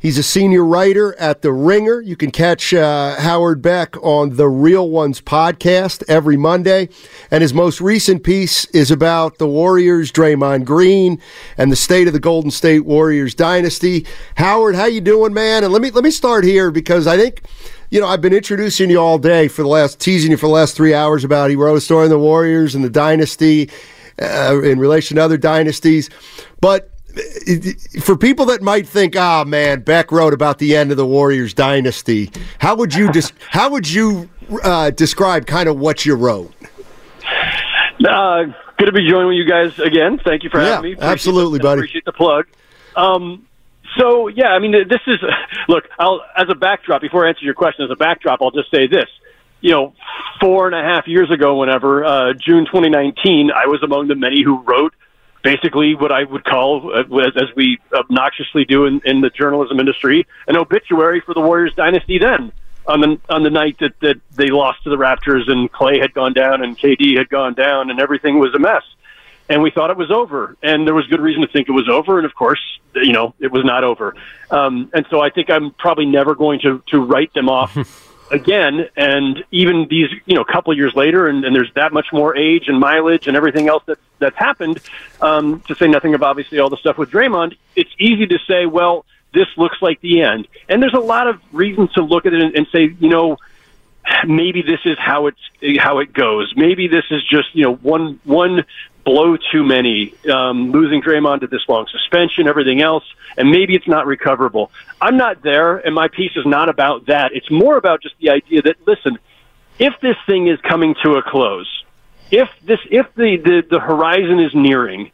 He's a senior writer at The Ringer. You can catch uh, Howard Beck on the Real Ones podcast every Monday. And his most recent piece is about the Warriors, Draymond Green, and the state of the Golden State Warriors dynasty. Howard, how you doing, man? And let me let me start here because I think you know, I've been introducing you all day for the last, teasing you for the last three hours about he wrote a story on the Warriors and the dynasty uh, in relation to other dynasties. But for people that might think, "Ah, oh, man, Beck wrote about the end of the Warriors dynasty," how would you dis- how would you uh, describe kind of what you wrote? Uh, good to be joining you guys again. Thank you for yeah, having me. Appreciate absolutely, the, buddy. Appreciate the plug. Um, so yeah, I mean, this is look. I'll as a backdrop before I answer your question. As a backdrop, I'll just say this. You know, four and a half years ago, whenever uh, June 2019, I was among the many who wrote basically what I would call, uh, as, we obnoxiously do in, in the journalism industry, an obituary for the Warriors dynasty. Then on the on the night that that they lost to the Raptors and Clay had gone down and KD had gone down and everything was a mess. And we thought it was over, and there was good reason to think it was over. And of course, you know, it was not over. Um, and so I think I'm probably never going to to write them off again. And even these, you know, a couple years later, and, and there's that much more age and mileage and everything else that's that's happened. Um, to say nothing of obviously all the stuff with Draymond, it's easy to say, well, this looks like the end. And there's a lot of reasons to look at it and, and say, you know, maybe this is how it's how it goes. Maybe this is just you know one one blow too many, um, losing Draymond to this long suspension, everything else, and maybe it's not recoverable. I'm not there, and my piece is not about that. It's more about just the idea that listen, if this thing is coming to a close, if this if the the, the horizon is nearing,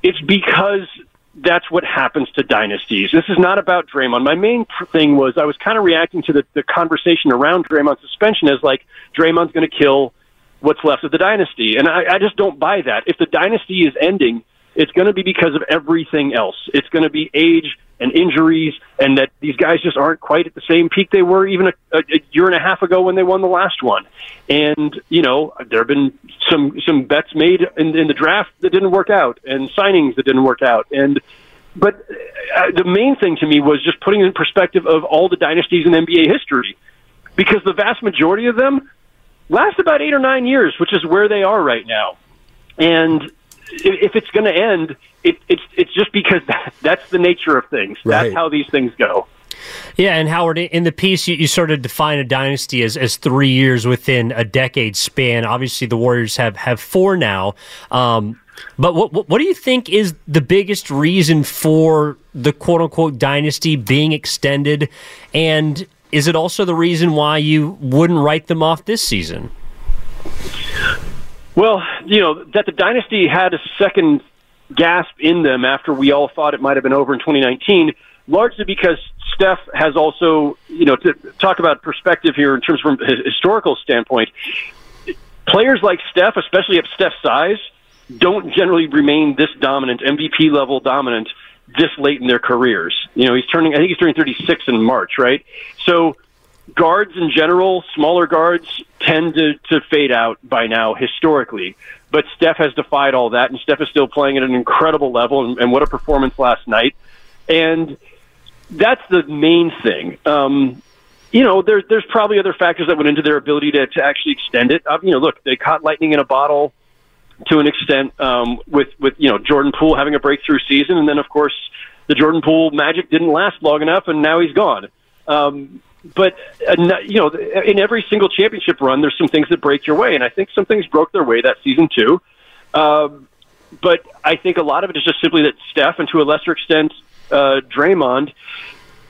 it's because that's what happens to dynasties. This is not about Draymond. My main thing was I was kind of reacting to the, the conversation around Draymond's suspension as like Draymond's going to kill what's left of the dynasty, and I, I just don't buy that. If the dynasty is ending, it's going to be because of everything else. It's going to be age and injuries, and that these guys just aren't quite at the same peak they were even a, a, year and a half ago when they won the last one. And you know, there have been some some bets made in, in the draft that didn't work out, and signings that didn't work out, and. But uh, the main thing to me was just putting in perspective of all the dynasties in NBA history, because the vast majority of them last about eight or nine years, which is where they are right now. And if it's going to end, it, it's it's just because that, that's the nature of things. Right. That's how these things go. Yeah, and Howard, in the piece, you, you, sort of define a dynasty as, as three years within a decade span. Obviously, the Warriors have, have four now. Um, but what, what, what do you think is the biggest reason for the quote unquote dynasty being extended? And is it also the reason why you wouldn't write them off this season? Well, you know, that the dynasty had a second gasp in them after we all thought it might have been over in 2019, largely because Steph has also, you know, to talk about perspective here in terms from a historical standpoint, players like Steph, especially at Steph's size, don't generally remain this dominant, MVP level dominant, this late in their careers. You know, he's turning, I think he's turning 36 in March, right? So guards in general, smaller guards tend to, to fade out by now historically. But Steph has defied all that, and Steph is still playing at an incredible level, and, and what a performance last night. And that's the main thing. Um, you know, there, there's probably other factors that went into their ability to, to actually extend it. Uh, you know, look, they caught lightning in a bottle to an extent um, with with you know Jordan Poole having a breakthrough season, and then of course the Jordan Poole magic didn't last long enough, and now he's gone. Um, but uh, you know, in every single championship run, there's some things that break your way, and I think some things broke their way that season too. Um, but I think a lot of it is just simply that Steph, and to a lesser extent, uh, Draymond,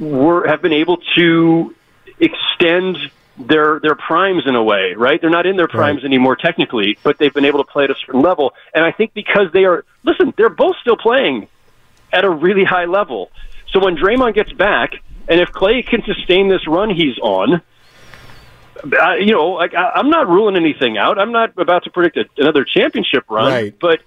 were have been able to extend their their primes in a way, right? They're not in their primes right. anymore technically, but they've been able to play at a certain level. And I think because they are listen, they're both still playing at a really high level. So when Draymond gets back, and if Clay can sustain this run he's on, uh, you know, like I, I'm not ruling anything out. I'm not about to predict a, another championship run, right. but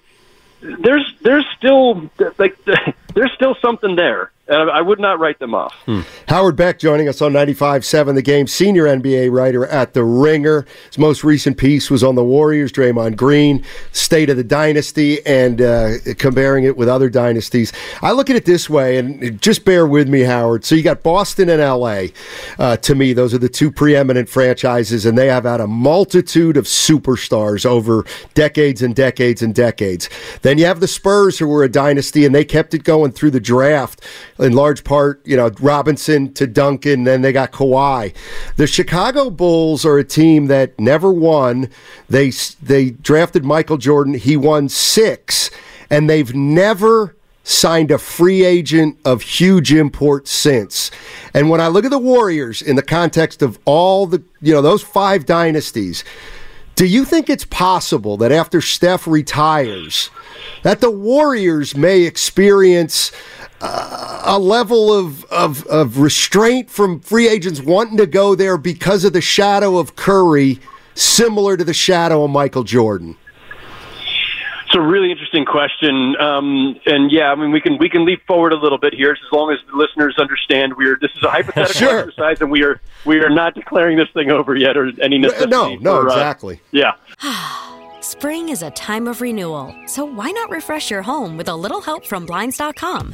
there's there's still like there's still something there and I would not write them off. Hmm. Howard Beck joining us on 95.7 The Game, senior NBA writer at The Ringer. His most recent piece was on the Warriors, Draymond Green, state of the dynasty, and uh, comparing it with other dynasties. I look at it this way, and just bear with me, Howard. So you got Boston and L.A. Uh, to me, those are the two preeminent franchises, and they have had a multitude of superstars over decades and decades and decades. Then you have the Spurs, who were a dynasty, and they kept it going through the draft in large part, you know, Robinson to Duncan, then they got Kawhi. The Chicago Bulls are a team that never won. They they drafted Michael Jordan. He won 6 and they've never signed a free agent of huge import since. And when I look at the Warriors in the context of all the, you know, those five dynasties, do you think it's possible that after Steph retires, that the Warriors may experience uh, a level of, of, of restraint from free agents wanting to go there because of the shadow of Curry, similar to the shadow of Michael Jordan? It's a really interesting question, um, and yeah, I mean we can we can leap forward a little bit here, as long as the listeners understand we're this is a hypothetical sure. exercise, and we are we are not declaring this thing over yet, or any necessity. No, no, for, uh, exactly. yeah. Spring is a time of renewal, so why not refresh your home with a little help from blinds.com?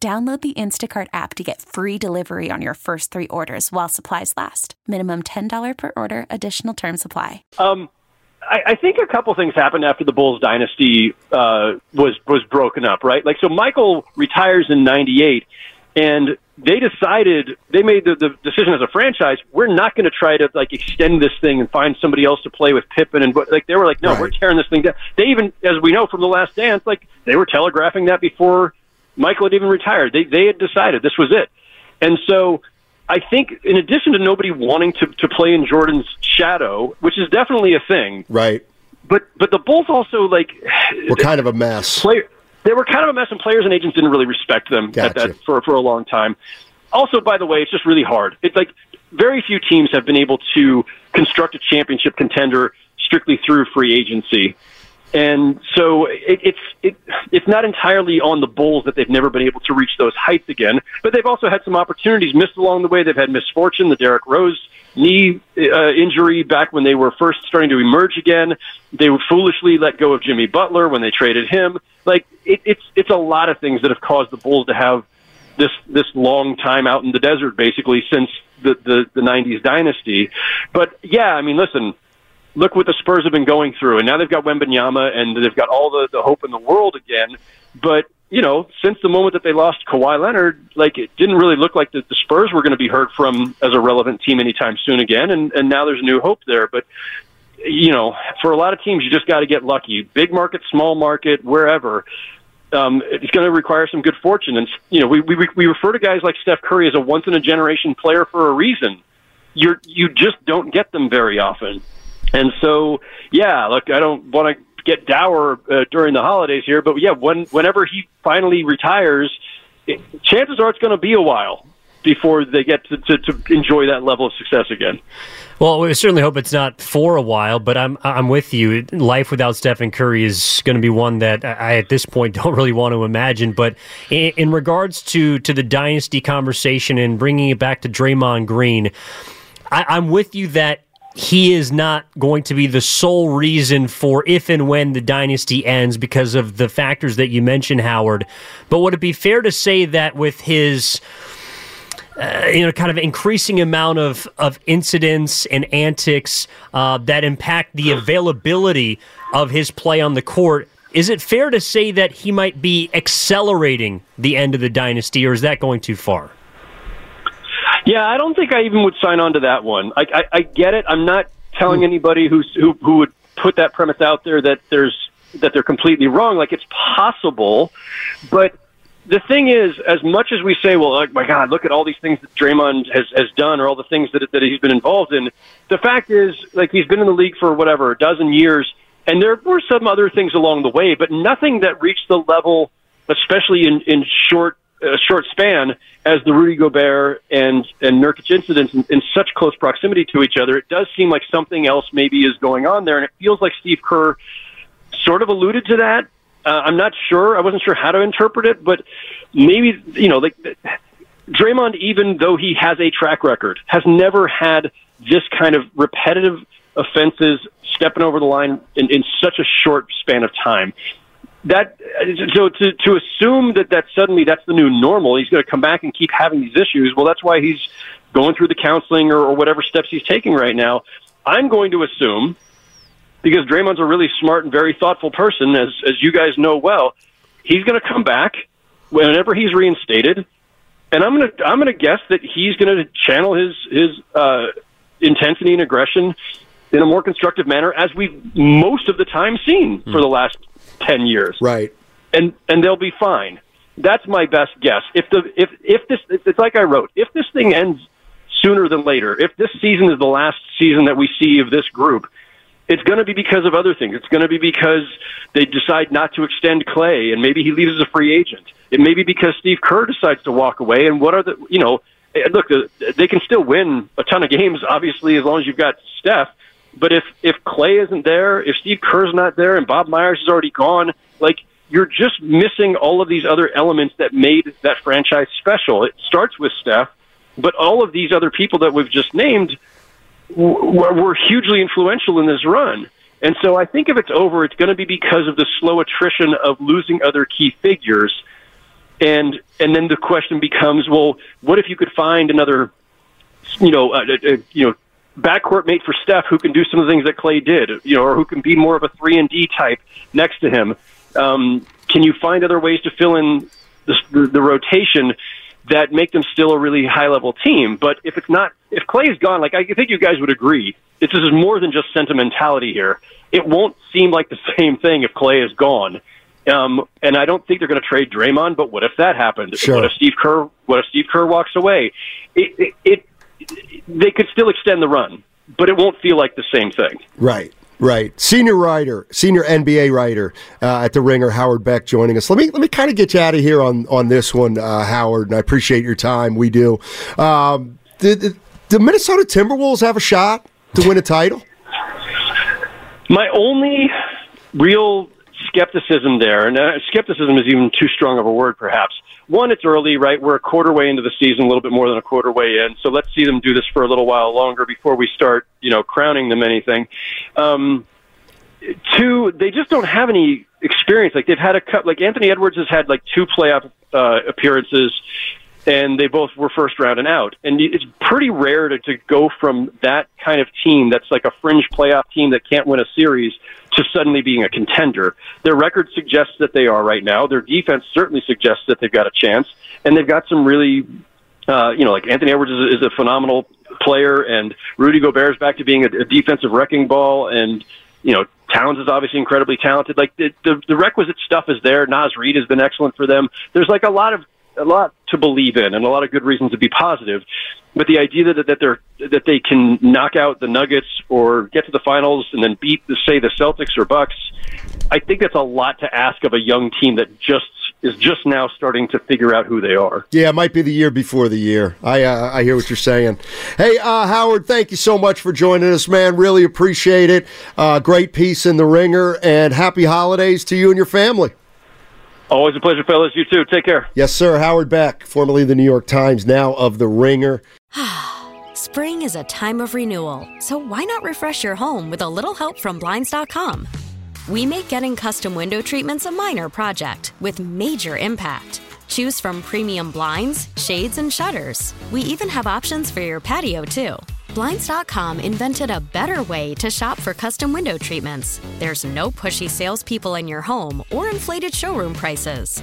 Download the Instacart app to get free delivery on your first three orders while supplies last. Minimum $10 per order, additional term supply. Um, I, I think a couple things happened after the Bulls dynasty uh, was was broken up, right? Like, so Michael retires in '98, and they decided they made the, the decision as a franchise we're not going to try to like extend this thing and find somebody else to play with Pippen and but like they were like no right. we're tearing this thing down they even as we know from the last dance like they were telegraphing that before Michael had even retired they they had decided this was it and so I think in addition to nobody wanting to to play in Jordan's shadow which is definitely a thing right but but the Bulls also like were kind of a mess player they were kind of a mess, and players and agents didn't really respect them gotcha. at that for for a long time. Also, by the way, it's just really hard. It's like very few teams have been able to construct a championship contender strictly through free agency. And so it, it's it, it's not entirely on the Bulls that they've never been able to reach those heights again, but they've also had some opportunities missed along the way. They've had misfortune, the Derrick Rose knee uh, injury back when they were first starting to emerge again. They foolishly let go of Jimmy Butler when they traded him. Like it, it's it's a lot of things that have caused the Bulls to have this this long time out in the desert, basically since the the, the '90s dynasty. But yeah, I mean, listen look what the Spurs have been going through, and now they've got Wembanyama, and they've got all the, the hope in the world again. But you know, since the moment that they lost Kawhi Leonard, like it didn't really look like the, the Spurs were going to be heard from as a relevant team anytime soon again, and and now there's new hope there. But you know, for a lot of teams, you just got to get lucky. Big market, small market, wherever. Um, it's going to require some good fortune, and you know, we, we we refer to guys like Steph Curry as a once in a generation player for a reason. You're you just don't get them very often. And so, yeah, look, I don't want to get dour uh, during the holidays here, but yeah, when whenever he finally retires, it, chances are it's going to be a while before they get to, to, to enjoy that level of success again. Well, we certainly hope it's not for a while, but I'm I'm with you. Life without Stephen Curry is going to be one that I at this point don't really want to imagine. But in, in regards to to the dynasty conversation and bringing it back to Draymond Green, I, I'm with you that he is not going to be the sole reason for if and when the dynasty ends because of the factors that you mentioned, Howard. But would it be fair to say that with his uh, you know, kind of increasing amount of, of incidents and antics uh, that impact the availability of his play on the court. Is it fair to say that he might be accelerating the end of the dynasty, or is that going too far? Yeah, I don't think I even would sign on to that one. I, I, I get it. I'm not telling anybody who's, who who would put that premise out there that there's that they're completely wrong. Like it's possible, but the thing is, as much as we say, well, oh my God, look at all these things that Draymond has has done, or all the things that that he's been involved in. The fact is, like he's been in the league for whatever a dozen years, and there were some other things along the way, but nothing that reached the level, especially in in short a short span as the Rudy Gobert and and Nurkic incidents in, in such close proximity to each other, it does seem like something else maybe is going on there, and it feels like Steve Kerr sort of alluded to that. Uh, I'm not sure. I wasn't sure how to interpret it, but maybe you know, like Draymond, even though he has a track record, has never had this kind of repetitive offenses, stepping over the line in, in such a short span of time that so to to assume that that suddenly that's the new normal, he's going to come back and keep having these issues. Well, that's why he's going through the counseling or, or whatever steps he's taking right now. I'm going to assume because Draymond's a really smart and very thoughtful person, as as you guys know well, he's going to come back whenever he's reinstated, and I'm going to I'm going to guess that he's going to channel his his uh, intensity and aggression in a more constructive manner, as we've most of the time seen for the last 10 years. Right. And and they'll be fine. That's my best guess. If the if if this it's like I wrote, if this thing ends sooner than later, if this season is the last season that we see of this group, it's going to be because of other things. It's going to be because they decide not to extend Clay and maybe he leaves as a free agent. It may be because Steve Kerr decides to walk away and what are the, you know, eh, look, they can still win a ton of games obviously as long as you've got Steph, but if if Clay isn't there, if Steve Kerr's not there, and Bob Myers is already gone, like you're just missing all of these other elements that made that franchise special. It starts with Steph, but all of these other people that we've just named were hugely influential in this run. And so I think if it's over, it's going to be because of the slow attrition of losing other key figures. And and then the question becomes, well, what if you could find another, you know, uh, uh, you know, backcourt mate for Steph who can do some of the things that Clay did, you know, or who can be more of a three and D type next to him. Um, can you find other ways to fill in the, the, the rotation that make them still a really high level team? But if it's not, if Clay is gone, like I think you guys would agree, this is more than just sentimentality here. It won't seem like the same thing if Clay is gone. Um, and I don't think they're going to trade Draymond. But what if that happened? Sure. What if Steve Kerr? What if Steve Kerr walks away? It, it, it they could still extend the run, but it won't feel like the same thing. Right. Right, senior writer, senior NBA writer uh, at the Ringer, Howard Beck, joining us. Let me let me kind of get you out of here on on this one, uh, Howard. And I appreciate your time. We do. Um, Minnesota Timberwolves have a shot to win a title? My only real skepticism there, and uh, skepticism is even too strong of a word, perhaps. One, it's early, right? We're a quarter way into the season, a little bit more than a quarter way in. So let's see them do this for a little while longer before we start, you know, crowning them anything. Um, two, they just don't have any experience. Like they've had a cut. Like Anthony Edwards has had like two playoff uh, appearances and they both were first round and out. And it's pretty rare to, to go from that kind of team that's like a fringe playoff team that can't win a series to suddenly being a contender. Their record suggests that they are right now. Their defense certainly suggests that they've got a chance, and they've got some really, uh, you know, like Anthony Edwards is, is a phenomenal player, and Rudy Gobert is back to being a, a defensive wrecking ball, and you know, Towns is obviously incredibly talented. Like the, the the requisite stuff is there. Naz Reid has been excellent for them. There's like a lot of a lot to believe in and a lot of good reasons to be positive. But the idea that that they're that they can knock out the Nuggets or get to the finals and then beat the say the Celtics or Bucks, I think that's a lot to ask of a young team that just is just now starting to figure out who they are. Yeah, it might be the year before the year. I uh, I hear what you're saying. Hey, uh, Howard, thank you so much for joining us, man. Really appreciate it. Uh, great piece in the ringer, and happy holidays to you and your family. Always a pleasure, fellas. You too. Take care. Yes, sir. Howard Beck, formerly the New York Times, now of The Ringer. Spring is a time of renewal, so why not refresh your home with a little help from Blinds.com? We make getting custom window treatments a minor project with major impact. Choose from premium blinds, shades, and shutters. We even have options for your patio, too. Blinds.com invented a better way to shop for custom window treatments. There's no pushy salespeople in your home or inflated showroom prices.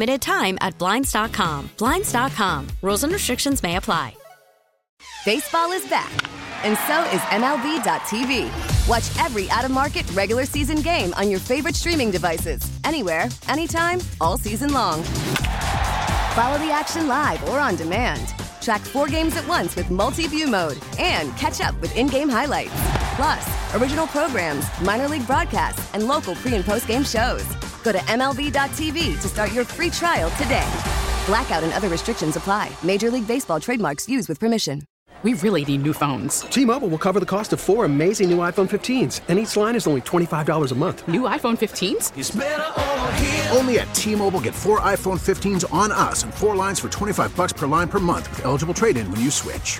time at Blinds.com. Blinds.com. Rules and restrictions may apply. Baseball is back, and so is MLB.tv. Watch every out of market regular season game on your favorite streaming devices, anywhere, anytime, all season long. Follow the action live or on demand. Track four games at once with multi view mode and catch up with in game highlights. Plus, original programs, minor league broadcasts, and local pre and post game shows. Go to MLB.tv to start your free trial today. Blackout and other restrictions apply. Major League Baseball trademarks used with permission. We really need new phones. T Mobile will cover the cost of four amazing new iPhone 15s, and each line is only $25 a month. New iPhone 15s? Only at T Mobile get four iPhone 15s on us and four lines for 25 bucks per line per month with eligible trade in when you switch.